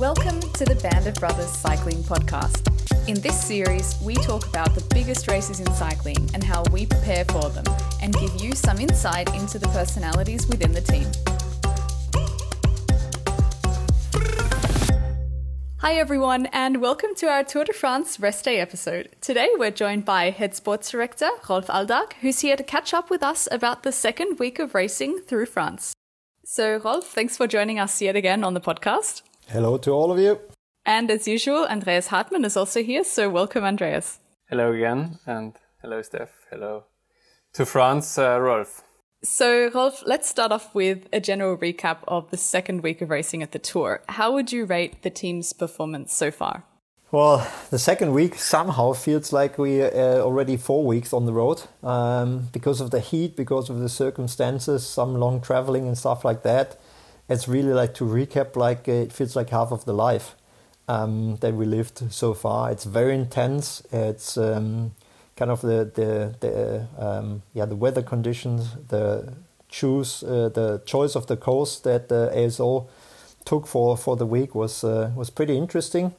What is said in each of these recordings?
Welcome to the Band of Brothers Cycling Podcast. In this series, we talk about the biggest races in cycling and how we prepare for them, and give you some insight into the personalities within the team. Hi, everyone, and welcome to our Tour de France Rest Day episode. Today, we're joined by Head Sports Director Rolf Aldag, who's here to catch up with us about the second week of racing through France. So, Rolf, thanks for joining us yet again on the podcast. Hello to all of you. And as usual, Andreas Hartmann is also here, so welcome, Andreas. Hello again, and hello, Steph. Hello to France, uh, Rolf. So, Rolf, let's start off with a general recap of the second week of racing at the Tour. How would you rate the team's performance so far? Well, the second week somehow feels like we are uh, already four weeks on the road um, because of the heat, because of the circumstances, some long traveling and stuff like that it's really like to recap like uh, it feels like half of the life um, that we lived so far. It's very intense. It's um, kind of the the, the um, yeah the weather conditions, the choose uh, the choice of the course that the ASO took for, for the week was uh, was pretty interesting.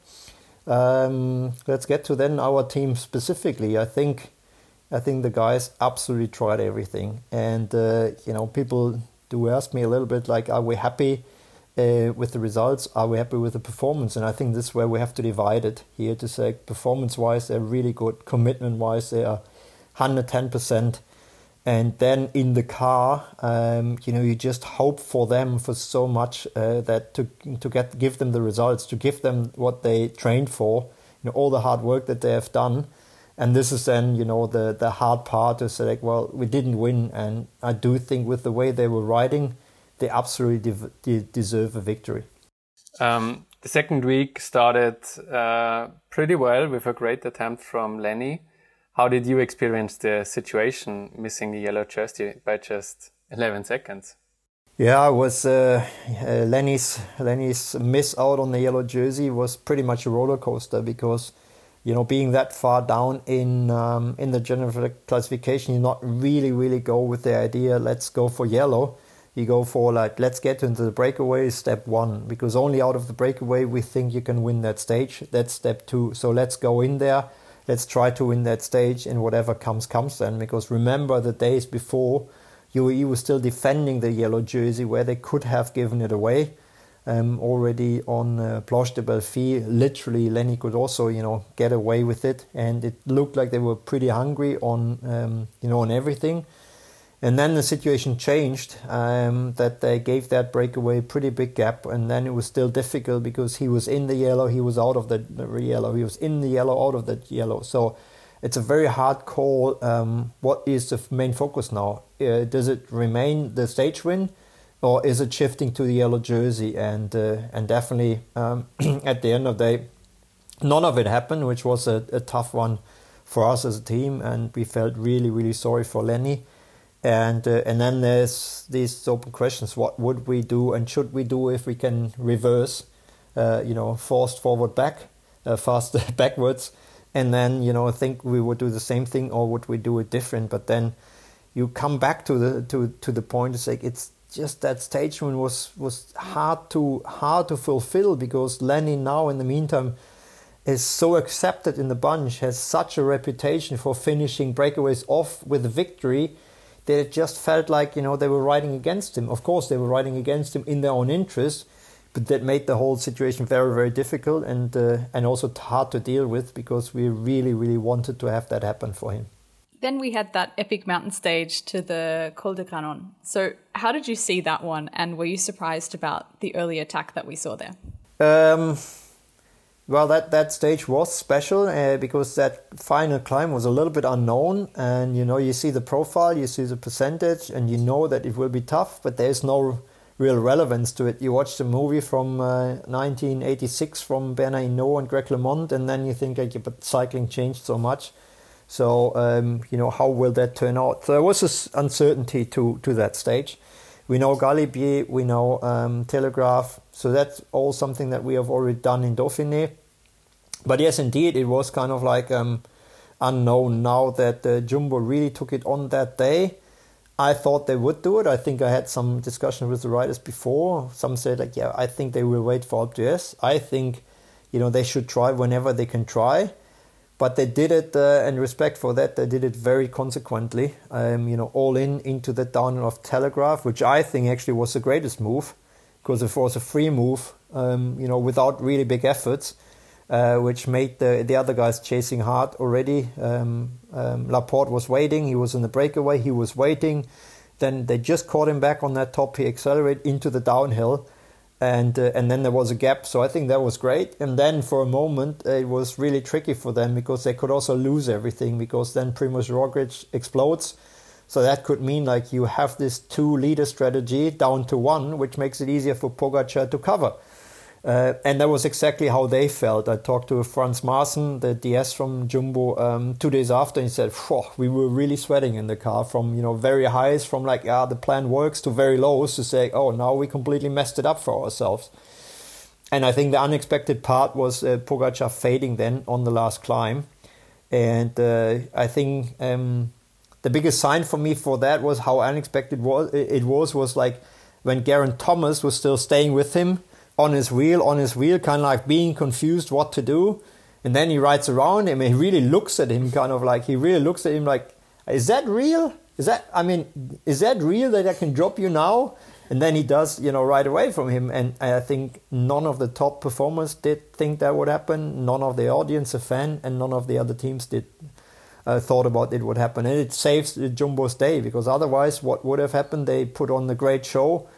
Um, let's get to then our team specifically. I think I think the guys absolutely tried everything, and uh, you know people do ask me a little bit like, are we happy uh, with the results? Are we happy with the performance? And I think this is where we have to divide it here to say performance wise, they're really good. Commitment wise, they are 110%. And then in the car, um, you know, you just hope for them for so much uh, that to to get give them the results, to give them what they trained for, you know, all the hard work that they have done, and this is then you know the the hard part to say like well we didn't win. And i do think with the way they were riding they absolutely de- deserve a victory. Um, the second week started uh, pretty well with a great attempt from lenny. How did you experience the situation missing the yellow jersey by just 11 seconds? Yeah, it was uh, uh, Lenny's Lenny's miss out on the yellow jersey was pretty much a roller coaster because you know, being that far down in um, in the general classification, you not really really go with the idea. Let's go for yellow. You go for like let's get into the breakaway. Step one, because only out of the breakaway we think you can win that stage. That's step two. So let's go in there. Let's try to win that stage, and whatever comes comes then. Because remember the days before, UAE was still defending the yellow jersey where they could have given it away um, already on uh, Planche des Belles Filles. Literally, Lenny could also, you know, get away with it, and it looked like they were pretty hungry on, um, you know, on everything. And then the situation changed. Um, that they gave that breakaway pretty big gap, and then it was still difficult because he was in the yellow, he was out of the, the yellow, he was in the yellow, out of the yellow. So it's a very hard call. Um, what is the main focus now? Uh, does it remain the stage win? Or is it shifting to the yellow jersey? And uh, and definitely um, at the end of the day, none of it happened, which was a, a, tough one for us as a team, and we felt really really sorry for Lenny. And uh, and then there's these open questions: What would we do, and should we do if we can reverse, uh, you know, forced forward back, fast backwards, and then you know think we would do the same thing, or would we do it different? But then you come back to the to to the point. It's like it's just that stage one was was hard to hard to fulfill because Lenny now in the meantime is so accepted in the bunch, has such a reputation for finishing breakaways off with a victory that it just felt like you know they were riding against him. Of course, they were riding against him in their own interest, but that made the whole situation very very difficult and uh, and also hard to deal with because we really really wanted to have that happen for him. Then we had that epic mountain stage to the Col de Granon. So, how did you see that one, and were you surprised about the early attack that we saw there? Um, well, that, that stage was special uh, because that final climb was a little bit unknown, and you know you see the profile, you see the percentage, and you know that it will be tough, but there's no real relevance to it. You watch the movie from uh, 1986 from Bernard Hinault and Greg LeMond, and then you think, like, but cycling changed so much so um, you know how will that turn out? There was this uncertainty to to that stage. We know Galibier, we know um, Telegraph, so that's all something that we have already done in Dauphiné. But yes, indeed, it was kind of like um, unknown. Now that uh, Jumbo really took it on that day, I thought they would do it. I think I had some discussion with the riders before. Some said like, yeah, I think they will wait for Alpe I think, you know, they should try whenever they can try. But they did it, uh, and respect for that, they did it very consequently. Um, you know, all in into the down of Telegraph, which I think actually was the greatest move, because it was a free move. Um, you know, without really big efforts uh, which made the, the other guys chasing hard already. Um, um, Laporte was waiting, he was in the breakaway, he was waiting. Then they just caught him back on that top. He accelerated into the downhill, and uh, and then there was a gap. So I think that was great. And then for a moment it was really tricky for them because they could also lose everything because then Primoz Roglic explodes. So that could mean like you have this two leader strategy down to one, which makes it easier for Pogacar to cover. Uh, and that was exactly how they felt. I talked to Frans Maassen, the DS from Jumbo, um, two days after. And he said, "We were really sweating in the car from you know very highs, from like yeah the plan works, to very lows to say, oh now we completely messed it up for ourselves." And I think the unexpected part was uh, Pogacar fading then on the last climb, and uh, I think um, the biggest sign for me for that was how unexpected was it was was like when Geraint Thomas was still staying with him on his wheel, on his wheel, kind of like being confused what to do. And then he rides around him and he really looks at him, kind of like, he really looks at him like, is that real? Is that, I mean, is that real that I can drop you now? And then he does, you know, right away from him. And I think none of the top performers did think that would happen. None of the audience, a fan, and none of the other teams did uh, thought about it would happen. And it saves Jumbo's day because otherwise, what would have happened? They put on the great show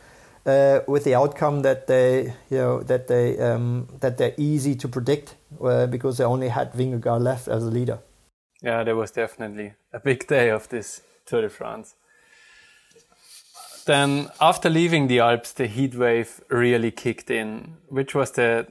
uh, with the outcome that they, you know, that they um, that they're easy to predict uh, because they only had Vingegaard left as a leader. Yeah, there was definitely a big day of this Tour de France. Then, after leaving the Alps, the heat wave really kicked in. Which was the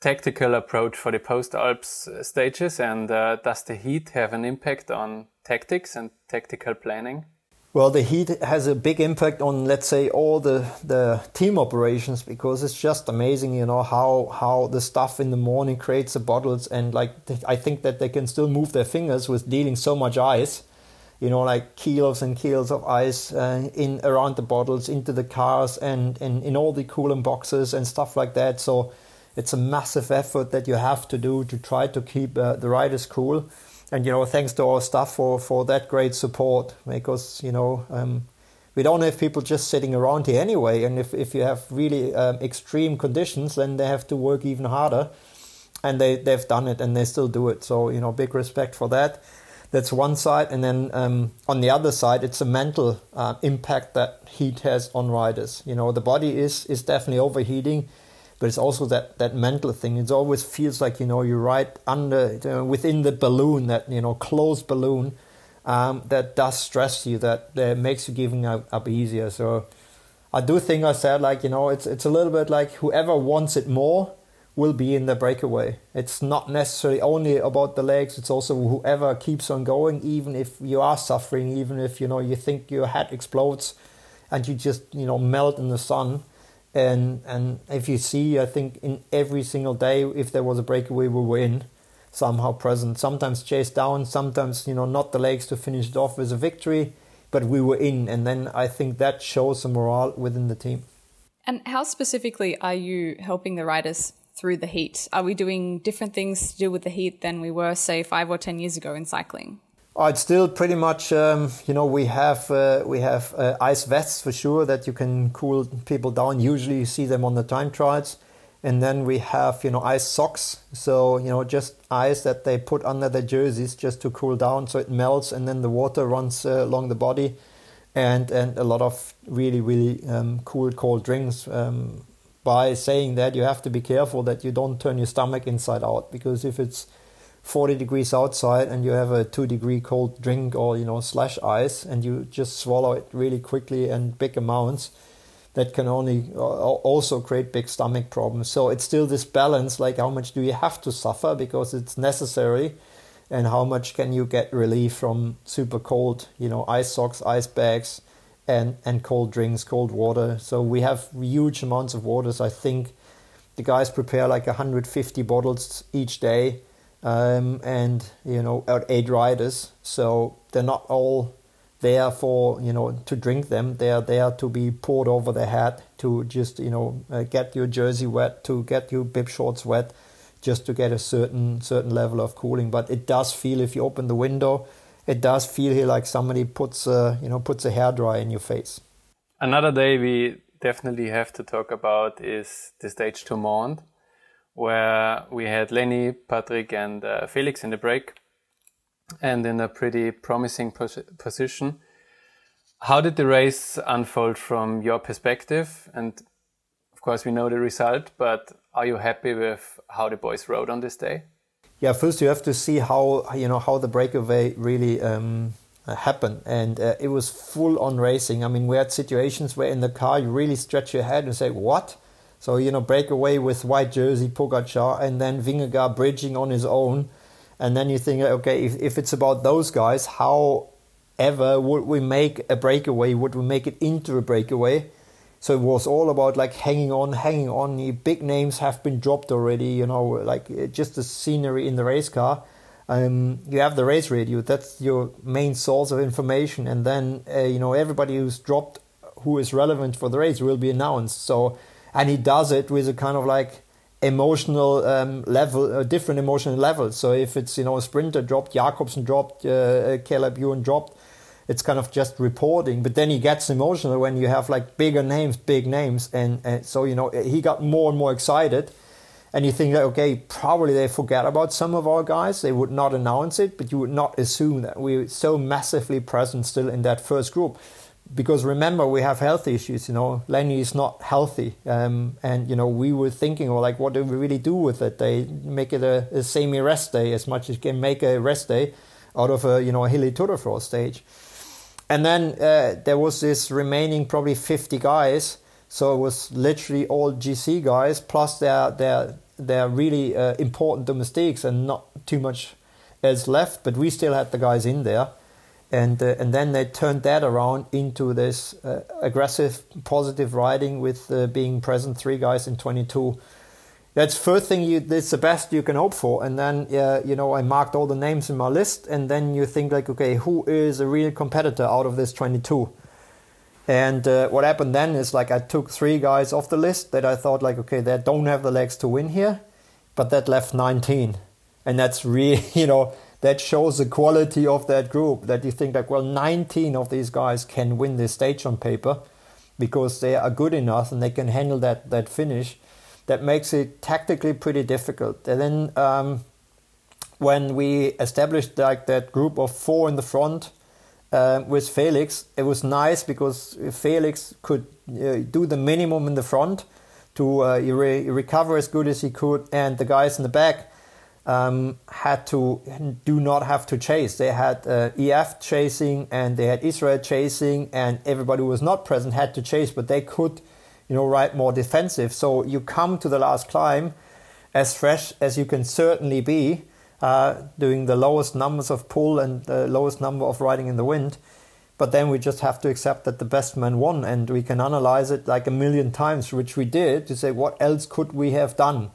tactical approach for the post Alps stages, and uh, does the heat have an impact on tactics and tactical planning? Well, the heat has a big impact on, let's say, all the, the team operations because it's just amazing, you know, how how the stuff in the morning creates the bottles, and like I think that they can still move their fingers with dealing so much ice, you know, like kilos and kilos of ice uh, in around the bottles, into the cars, and, and in all the coolant boxes and stuff like that. So it's a massive effort that you have to do to try to keep uh, the riders cool and you know thanks to our staff for for that great support because you know um, we don't have people just sitting around here anyway and if, if you have really um, extreme conditions then they have to work even harder and they, they've done it and they still do it. So you know big respect for that. That's one side and then um, on the other side it's a mental uh, impact that heat has on riders. You know the body is is definitely overheating but it's also that that mental thing. It always feels like you know you're right under you know, within the balloon, that you know closed balloon, um, that does stress you, that, that makes you giving up, up easier. So I do think I said like you know it's it's a little bit like whoever wants it more will be in the breakaway. It's not necessarily only about the legs. It's also whoever keeps on going, even if you are suffering, even if you know you think your head explodes, and you just you know melt in the sun and and if you see, I think in every single day, if there was a breakaway, we were in somehow present. Sometimes chased down, sometimes you know not the legs to finish it off with a victory, but we were in, and then I think that shows the morale within the team. And how specifically are you helping the riders through the heat? Are we doing different things to do with the heat than we were, say, five or ten years ago in cycling? Oh, it's still pretty much, um, you know, we have uh, we have uh, ice vests for sure that you can cool people down. Usually, you see them on the time trials, and then we have you know ice socks. So you know, just ice that they put under their jerseys just to cool down, so it melts, and then the water runs uh, along the body, and and a lot of really really um, cool cold drinks. Um, by saying that, you have to be careful that you don't turn your stomach inside out because if it's 40 degrees outside and you have a 2 degree cold drink or you know slash ice and you just swallow it really quickly and big amounts that can only uh, also create big stomach problems. So it's still this balance like how much do you have to suffer because it's necessary and how much can you get relief from super cold you know ice socks ice bags and and cold drinks cold water. So we have huge amounts of waters. I think the guys prepare like 150 bottles each day um, and you know eight riders, so they're not all there for you know to drink them. They are there to be poured over their head to just you know uh, get your jersey wet, to get your bib shorts wet, just to get a certain certain level of cooling. But it does feel if you open the window, it does feel here like somebody puts a you know puts a hair dryer in your face. Another day we definitely have to talk about is the stage to Mende, where we had Lenny, Patrick, and uh, Felix in the break and in a pretty promising pos position. How did the race unfold from your perspective? And of course, we know the result, but are you happy with how the boys rode on this day? Yeah, first you have to see how you know how the breakaway really um, happened, and uh, it was full on racing. I mean, we had situations where in the car you really stretch your head and say, "What?" So you know, breakaway with white jersey, Pogacar, and then Vingegaard bridging on his own and then you think, okay, if, if it's about those guys, how ever would we make a breakaway? Would we make it into a breakaway? So it was all about like hanging on, hanging on. The big names have been dropped already, you know, like just the scenery in the race car. Um, you have the race radio, that's your main source of information. And then, uh, you know, everybody who's dropped who is relevant for the race will be announced. So, and he does it with a kind of like emotional um, level, a different emotional level. So if it's you know a sprinter dropped, Jakobsen dropped, uh, uh, Caleb Ewan dropped, it's kind of just reporting. But then he gets emotional when you have like bigger names, big names, and, and so you know he got more and more excited. And you think that okay, probably they forget about some of our guys. They would not announce it, but you would not assume that we're so massively present still in that first group because remember we have health issues you know lenny is not healthy um, and you know we were thinking well like what do we really do with it? They make it a, a semi rest day as much as you can make a rest day out of a you know a hilly tour de stage. And then uh, there was this remaining probably 50 guys. So it was literally all gc guys plus their their their really uh, important domestiques and not too much else left but we still had the guys in there and uh, and then they turned that around into this uh, aggressive, positive riding with uh, being present three guys in 22. That's first thing you. That's the best you can hope for. And then you know I marked all the names in my list, and then you think like, okay, who is a real competitor out of this 22? And uh, what happened then is like I took three guys off the list that I thought like, okay, they don't have the legs to win here, but that left 19, and that's really you know that shows the quality of that group. That you think like, well, 19 of these guys can win this stage on paper because they are good enough and they can handle that that finish. That makes it tactically pretty difficult. And then um, when we established like that group of four in the front uh, with Felix, it was nice because Felix could uh, do the minimum in the front to uh, re- recover as good as he could, and the guys in the back um, had to do not have to chase. They had uh, EF chasing and they had Israel chasing, and everybody who was not present had to chase, but they could, you know, ride more defensive. So you come to the last climb as fresh as you can certainly be, uh, doing the lowest numbers of pull and the lowest number of riding in the wind. But then we just have to accept that the best man won, and we can analyze it like a million times, which we did, to say what else could we have done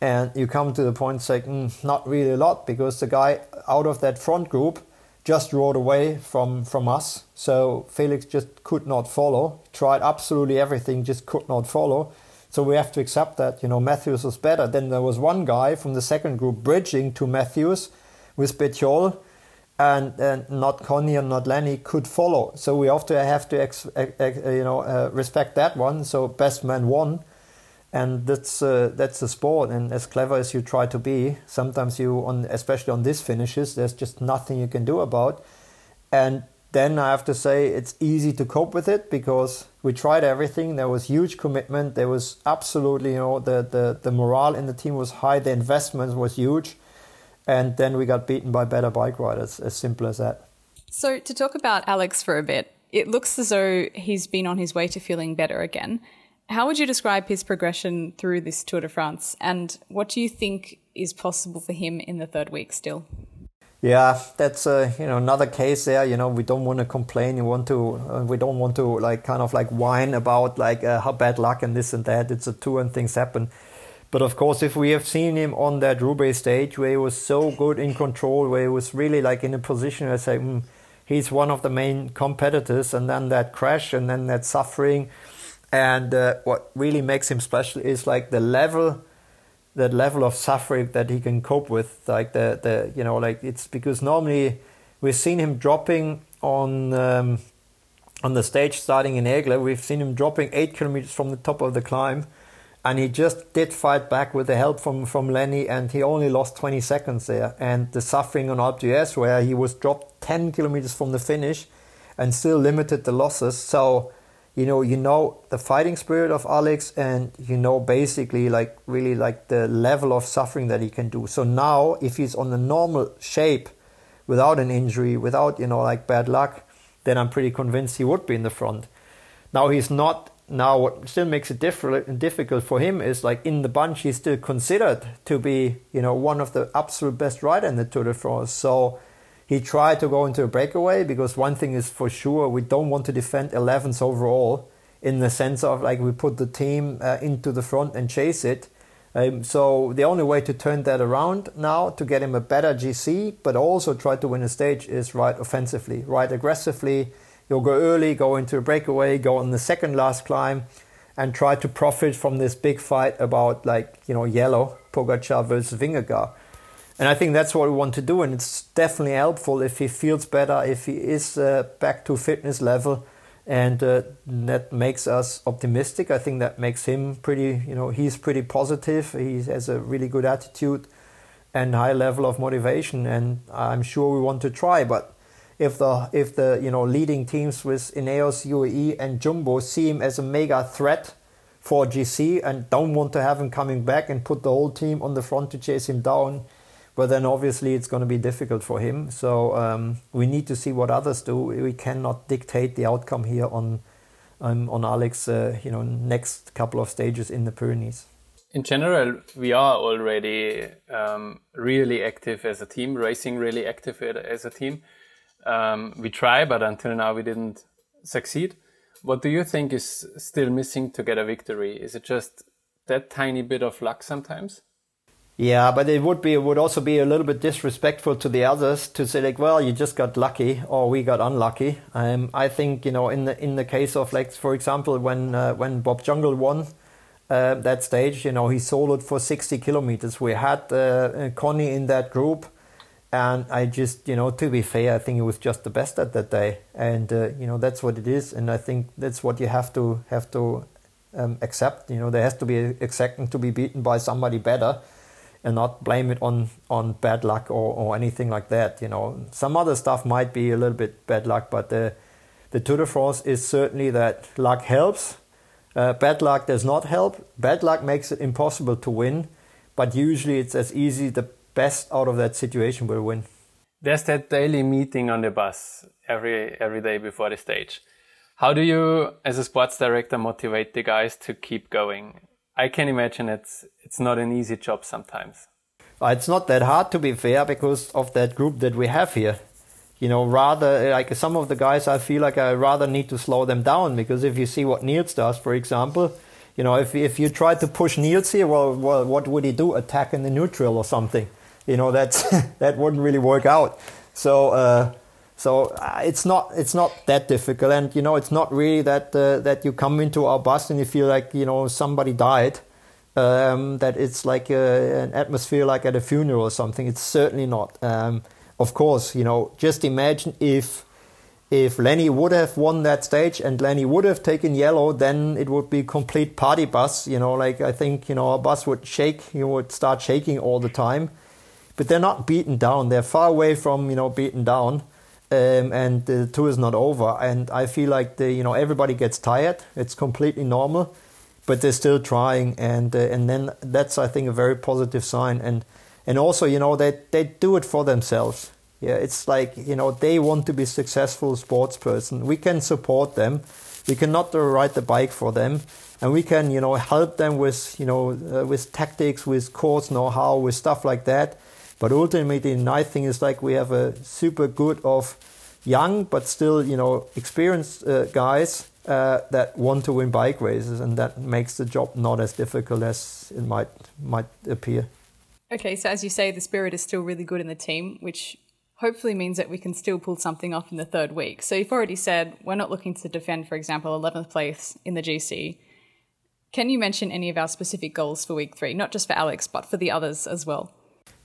and you come to the point saying mm, not really a lot because the guy out of that front group just rode away from from us so felix just could not follow tried absolutely everything just could not follow so we have to accept that you know matthews was better then there was one guy from the second group bridging to matthews with Bettiol, and, and not Connie and not Lenny could follow. So we have to have to ex, ex, ex, you know uh, respect that one. So best man won, and that's uh, that's the sport. And as clever as you try to be sometimes you on especially on these finishes there's just nothing you can do about. And then i have to say it's easy to cope with it because we tried everything. There was huge commitment. There was absolutely you know the the, the morale in the team was high. The investment was huge. And then we got beaten by better bike riders as simple as that. So to talk about alex for a bit it looks as though he's been on his way to feeling better again how would you describe his progression through this Tour de France, and what do you think is possible for him in the third week still? Yeah, that's uh, you know another case there. You know, we don't want to complain. You want to, uh, we don't want to like kind of like whine about like uh, how bad luck and this and that. It's a tour and things happen. But of course, if we have seen him on that Roubaix stage where he was so good in control, where he was really like in a position where I say, mm, he's one of the main competitors. And then that crash and then that suffering. And uh, what really makes him special is like the level, that level of suffering that he can cope with. Like the, the you know, like it's because normally we've seen him dropping on um, on the stage starting in Aigle. We've seen him dropping eight kilometers from the top of the climb and he just did fight back with the help from from Lenny, and he only lost 20 seconds there. And the suffering on Alpe where he was dropped 10 kilometers from the finish, and still limited the losses. So, you know, you know the fighting spirit of Alex, and you know basically like really like the level of suffering that he can do. So now, if he's on the normal shape, without an injury, without you know like bad luck, then I'm pretty convinced he would be in the front. Now he's not now, what still makes it different and difficult for him is like in the bunch, he's still considered to be, you know, one of the absolute best rider in the Tour de France. So he tried to go into a breakaway because one thing is for sure, we don't want to defend 11th overall in the sense of like we put the team uh, into the front and chase it. Um, so the only way to turn that around now to get him a better GC, but also try to win a stage is ride offensively, ride aggressively You'll go early, go into a breakaway, go on the second last climb, and try to profit from this big fight about like you know yellow Pogacar versus Vingegaard. And I think that's what we want to do, and it's definitely helpful if he feels better, if he is uh, back to fitness level, and uh, that makes us optimistic. I think that makes him pretty, you know, he's pretty positive. He has a really good attitude and high level of motivation, and I'm sure we want to try, but if the if the you know leading teams with Ineos, UAE, and Jumbo see him as a mega threat for GC and don't want to have him coming back and put the whole team on the front to chase him down, but then obviously it's going to be difficult for him. So um, we need to see what others do. We cannot dictate the outcome here on um, on Alex, uh, you know, next couple of stages in the Pyrenees. In general, we are already um, really active as a team, racing really active as a team. Um, we try, but until now we didn't succeed. What do you think is still missing to get a victory? Is it just that tiny bit of luck sometimes? Yeah, but it would be it would also be a little bit disrespectful to the others to say like, well, you just got lucky or we got unlucky. Um, I think you know in the in the case of like for example when uh, when Bob Jungels won uh, that stage, you know he soloed for 60 kilometers. We had uh, Connie in that group and I just, you know, to be fair, I think he was just the best at that day, and uh, you know that's what it is, and I think that's what you have to have to um, accept. You know, there has to be accepting to be beaten by somebody better, and not blame it on on bad luck or, or anything like that. You know, some other stuff might be a little bit bad luck, but the the Tour de France is certainly that luck helps. Uh, bad luck does not help. Bad luck makes it impossible to win, but usually it's as easy the best out of that situation will win. There's that daily meeting on the bus every every day before the stage. How do you, as a sports director, motivate the guys to keep going? I can imagine it's it's not an easy job sometimes. Uh, it's not that hard to be fair because of that group that we have here. You know, rather like some of the guys, I feel like I rather need to slow them down because if you see what Niels does, for example, you know, if if you try to push Niels here, well, well, what would he do? Attack in the neutral or something? you know that's that wouldn't really work out. So uh, so uh, it's not it's not that difficult, and you know it's not really that uh, that you come into our bus and you feel like you know somebody died. Um, that it's like a, an atmosphere like at a funeral or something. It's certainly not. Um, of course, you know, just imagine if if Lenny would have won that stage and Lenny would have taken yellow, then it would be complete party bus. You know, like I think you know our bus would shake. You would start shaking all the time but they're not beaten down. They're far away from you know beaten down, um, and the tour is not over. And I feel like the you know everybody gets tired. It's completely normal, but they're still trying, and uh, and then that's I think a very positive sign. And and also you know they they do it for themselves. Yeah, it's like you know they want to be successful sports person. We can support them. We cannot ride the bike for them, and we can you know help them with you know uh, with tactics, with course know-how, with stuff like that but ultimately, the nice thing is like we have a super good of young but still, you know, experienced uh, guys uh, that want to win bike races, and that makes the job not as difficult as it might might appear. Okay, so as you say, the spirit is still really good in the team, which hopefully means that we can still pull something off in the third week. So you've already said we're not looking to defend, for example, 11th place in the GC. Can you mention any of our specific goals for week three, not just for Alex, but for the others as well?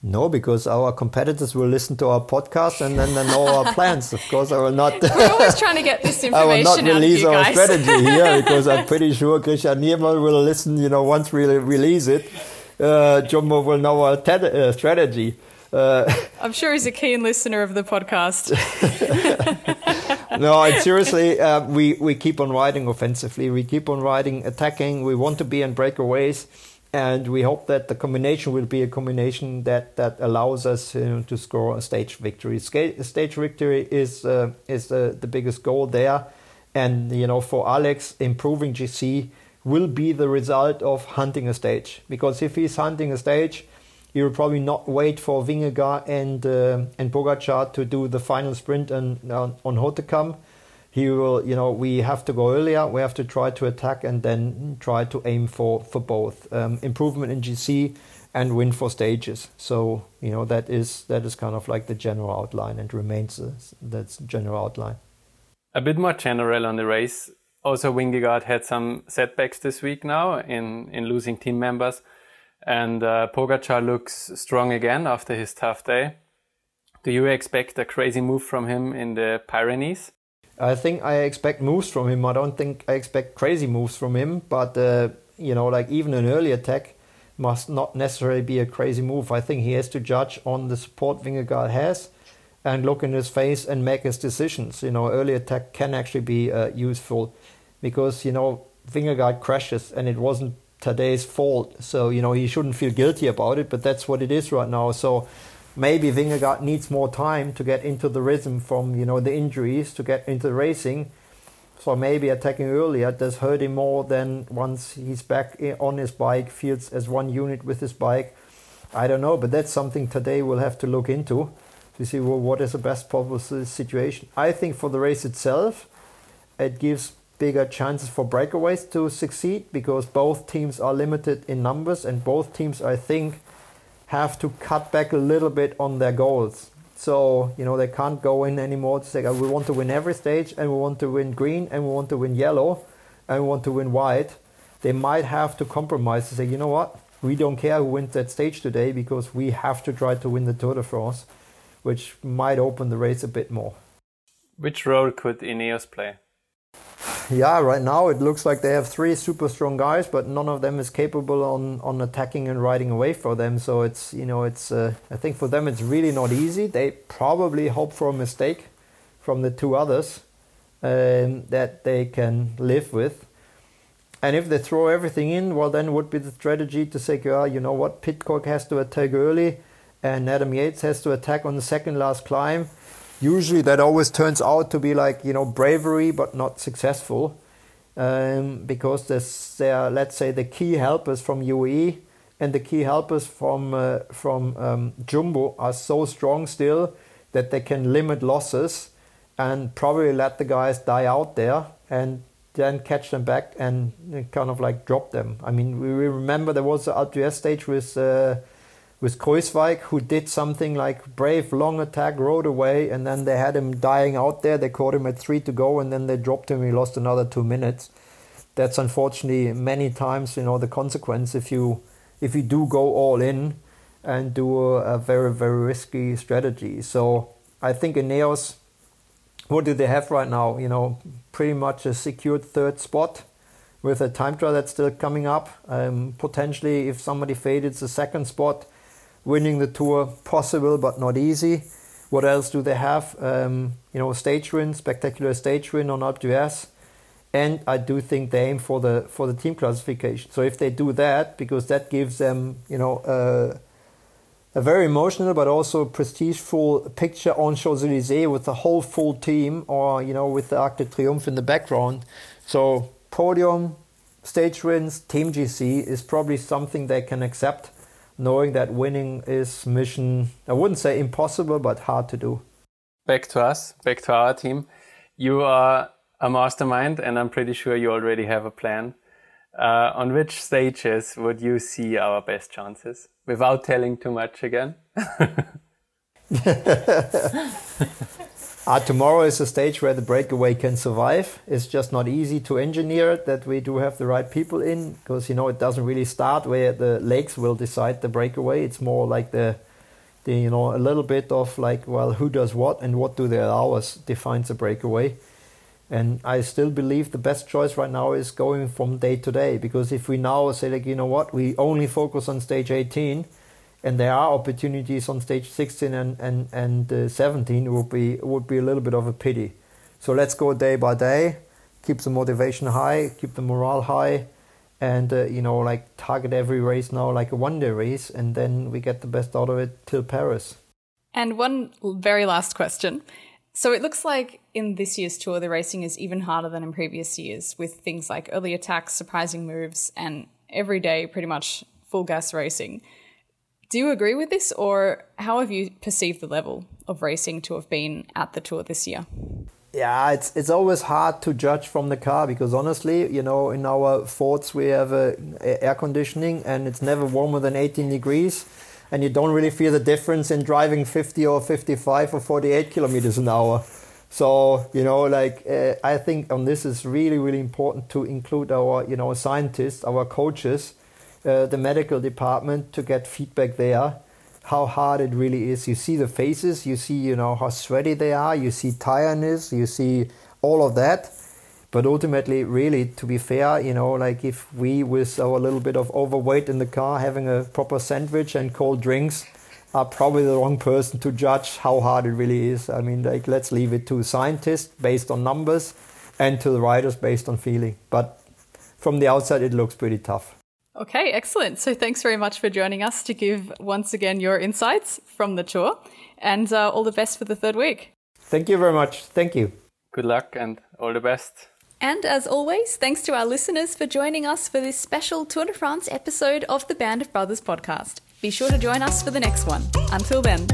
No, because our competitors will listen to our podcast and then they know our plans. Of course, I will not. We're always trying to get this information I will not release our guys. strategy here because I'm pretty sure Grischa Niermann will listen. You know, once we release it, uh, Jumbo will know our uh, strategy. Uh, I'm sure he's a keen listener of the podcast. no, seriously, uh, we we keep on riding offensively. We keep on riding, attacking. We want to be in breakaways and we hope that the combination will be a combination that that allows us uh, to score a stage victory. Stage victory is uh, is the, the biggest goal there, and you know for Alex, improving GC will be the result of hunting a stage because if he's hunting a stage. He will probably not wait for Vingegaard and uh, and Pogacar to do the final sprint on on, on Hautacam he will, you know, we have to go earlier. We have to try to attack and then try to aim for for both um, improvement in GC and win for stages. So you know that is that is kind of like the general outline and remains uh, that's general outline. A bit more general on the race. Also, Vingegaard had some setbacks this week now in in losing team members, and uh, Pogacar looks strong again after his tough day. Do you expect a crazy move from him in the Pyrenees? I think I expect moves from him. I don't think I expect crazy moves from him, but uh, you know, like even an early attack must not necessarily be a crazy move. I think he has to judge on the support Vingegaard has and look in his face and make his decisions. You know, early attack can actually be uh, useful because you know Vingegaard crashes and it wasn't Tadej's fault, so you know he shouldn't feel guilty about it. But that's what it is right now. So maybe Vingegaard needs more time to get into the rhythm from you know the injuries to get into the racing. So maybe attacking earlier does hurt him more than once he's back on his bike, feels as one unit with his bike. I don't know, but that's something today we'll have to look into to see well, what is the best possible situation. I think for the race itself, it gives bigger chances for breakaways to succeed because both teams are limited in numbers and both teams, I think, have to cut back a little bit on their goals. So, you know, they can't go in anymore to say, oh, we want to win every stage and we want to win green and we want to win yellow and we want to win white. They might have to compromise to say, you know what, we don't care who wins that stage today because we have to try to win the Tour de France, which might open the race a bit more. Which role could Ineos play? yeah, right now it looks like they have three super strong guys, but none of them is capable on, on attacking and riding away for them. So it's you know it's uh, I think for them it's really not easy. They probably hope for a mistake from the two others um, that they can live with. And if they throw everything in, well, then would be the strategy to say, yeah, you know what, Pidcock has to attack early, and Adam Yates has to attack on the second last climb usually that always turns out to be like you know bravery but not successful um, because there's there let's say the key helpers from UAE and the key helpers from uh, from um, Jumbo are so strong still that they can limit losses and probably let the guys die out there and then catch them back and kind of like drop them. I mean, we remember there was the Alpe stage with uh, with Kruijswijk, who did something like brave long attack, rode away, and then they had him dying out there. They caught him at three to go, and then they dropped him. He lost another two minutes. That's unfortunately many times, you know, the consequence if you if you do go all in and do a, a very very risky strategy. So I think Ineos, what do they have right now? You know, pretty much a secured third spot with a time trial that's still coming up. Um, potentially, if somebody faded, the second spot winning the tour possible but not easy. What else do they have? Um, you know, stage win, spectacular stage win on Alpe d'Huez, and I do think they aim for the for the team classification. So if they do that, because that gives them, you know, a very emotional but also prestigeful picture on Champs Elysees with the whole full team, or you know, with the Arc de Triomphe in the background. So podium, stage wins, team GC is probably something they can accept knowing that winning is mission, I wouldn't say impossible, but hard to do. Back to us, back to our team. You are a mastermind, and I'm pretty sure you already have a plan. Uh, on which stages would you see our best chances without telling too much again? uh, tomorrow is a stage where the breakaway can survive. It's just not easy to engineer that we do have the right people in because you know it doesn't really start where the legs will decide the breakaway. It's more like the, the you know a little bit of like well who does what and what do their hours defines the breakaway. And I still believe the best choice right now is going from day to day because if we now say like you know what we only focus on stage 18 and there are opportunities on stage 16 and and and uh, 17 would be would be a little bit of a pity. So let's go day by day, keep the motivation high, keep the morale high, and uh, you know like target every race now like a one day race, and then we get the best out of it till Paris. And one very last question. So it looks like in this year's tour, the racing is even harder than in previous years, with things like early attacks, surprising moves, and every day pretty much full gas racing. Do you agree with this, or how have you perceived the level of racing to have been at the tour this year? Yeah, it's it's always hard to judge from the car because honestly, you know, in our Fords we have a, a air conditioning and it's never warmer than 18 degrees, and you don't really feel the difference in driving 50 or 55 or 48 kilometers an hour. So you know, like uh, I think on this is really really important to include our you know scientists, our coaches uh, the medical department to get feedback there how hard it really is. You see the faces you see you know how sweaty they are you see tiredness you see all of that. But ultimately really to be fair you know like if we with our little bit of overweight in the car having a proper sandwich and cold drinks are probably the wrong person to judge how hard it really is. I mean like let's leave it to scientists based on numbers and to the riders based on feeling. But from the outside it looks pretty tough Okay, excellent. So thanks very much for joining us to give once again your insights from the tour and uh, all the best for the third week. Thank you very much. Thank you. Good luck and all the best. And as always, thanks to our listeners for joining us for this special Tour de France episode of the Band of Brothers podcast. Be sure to join us for the next one. Until then.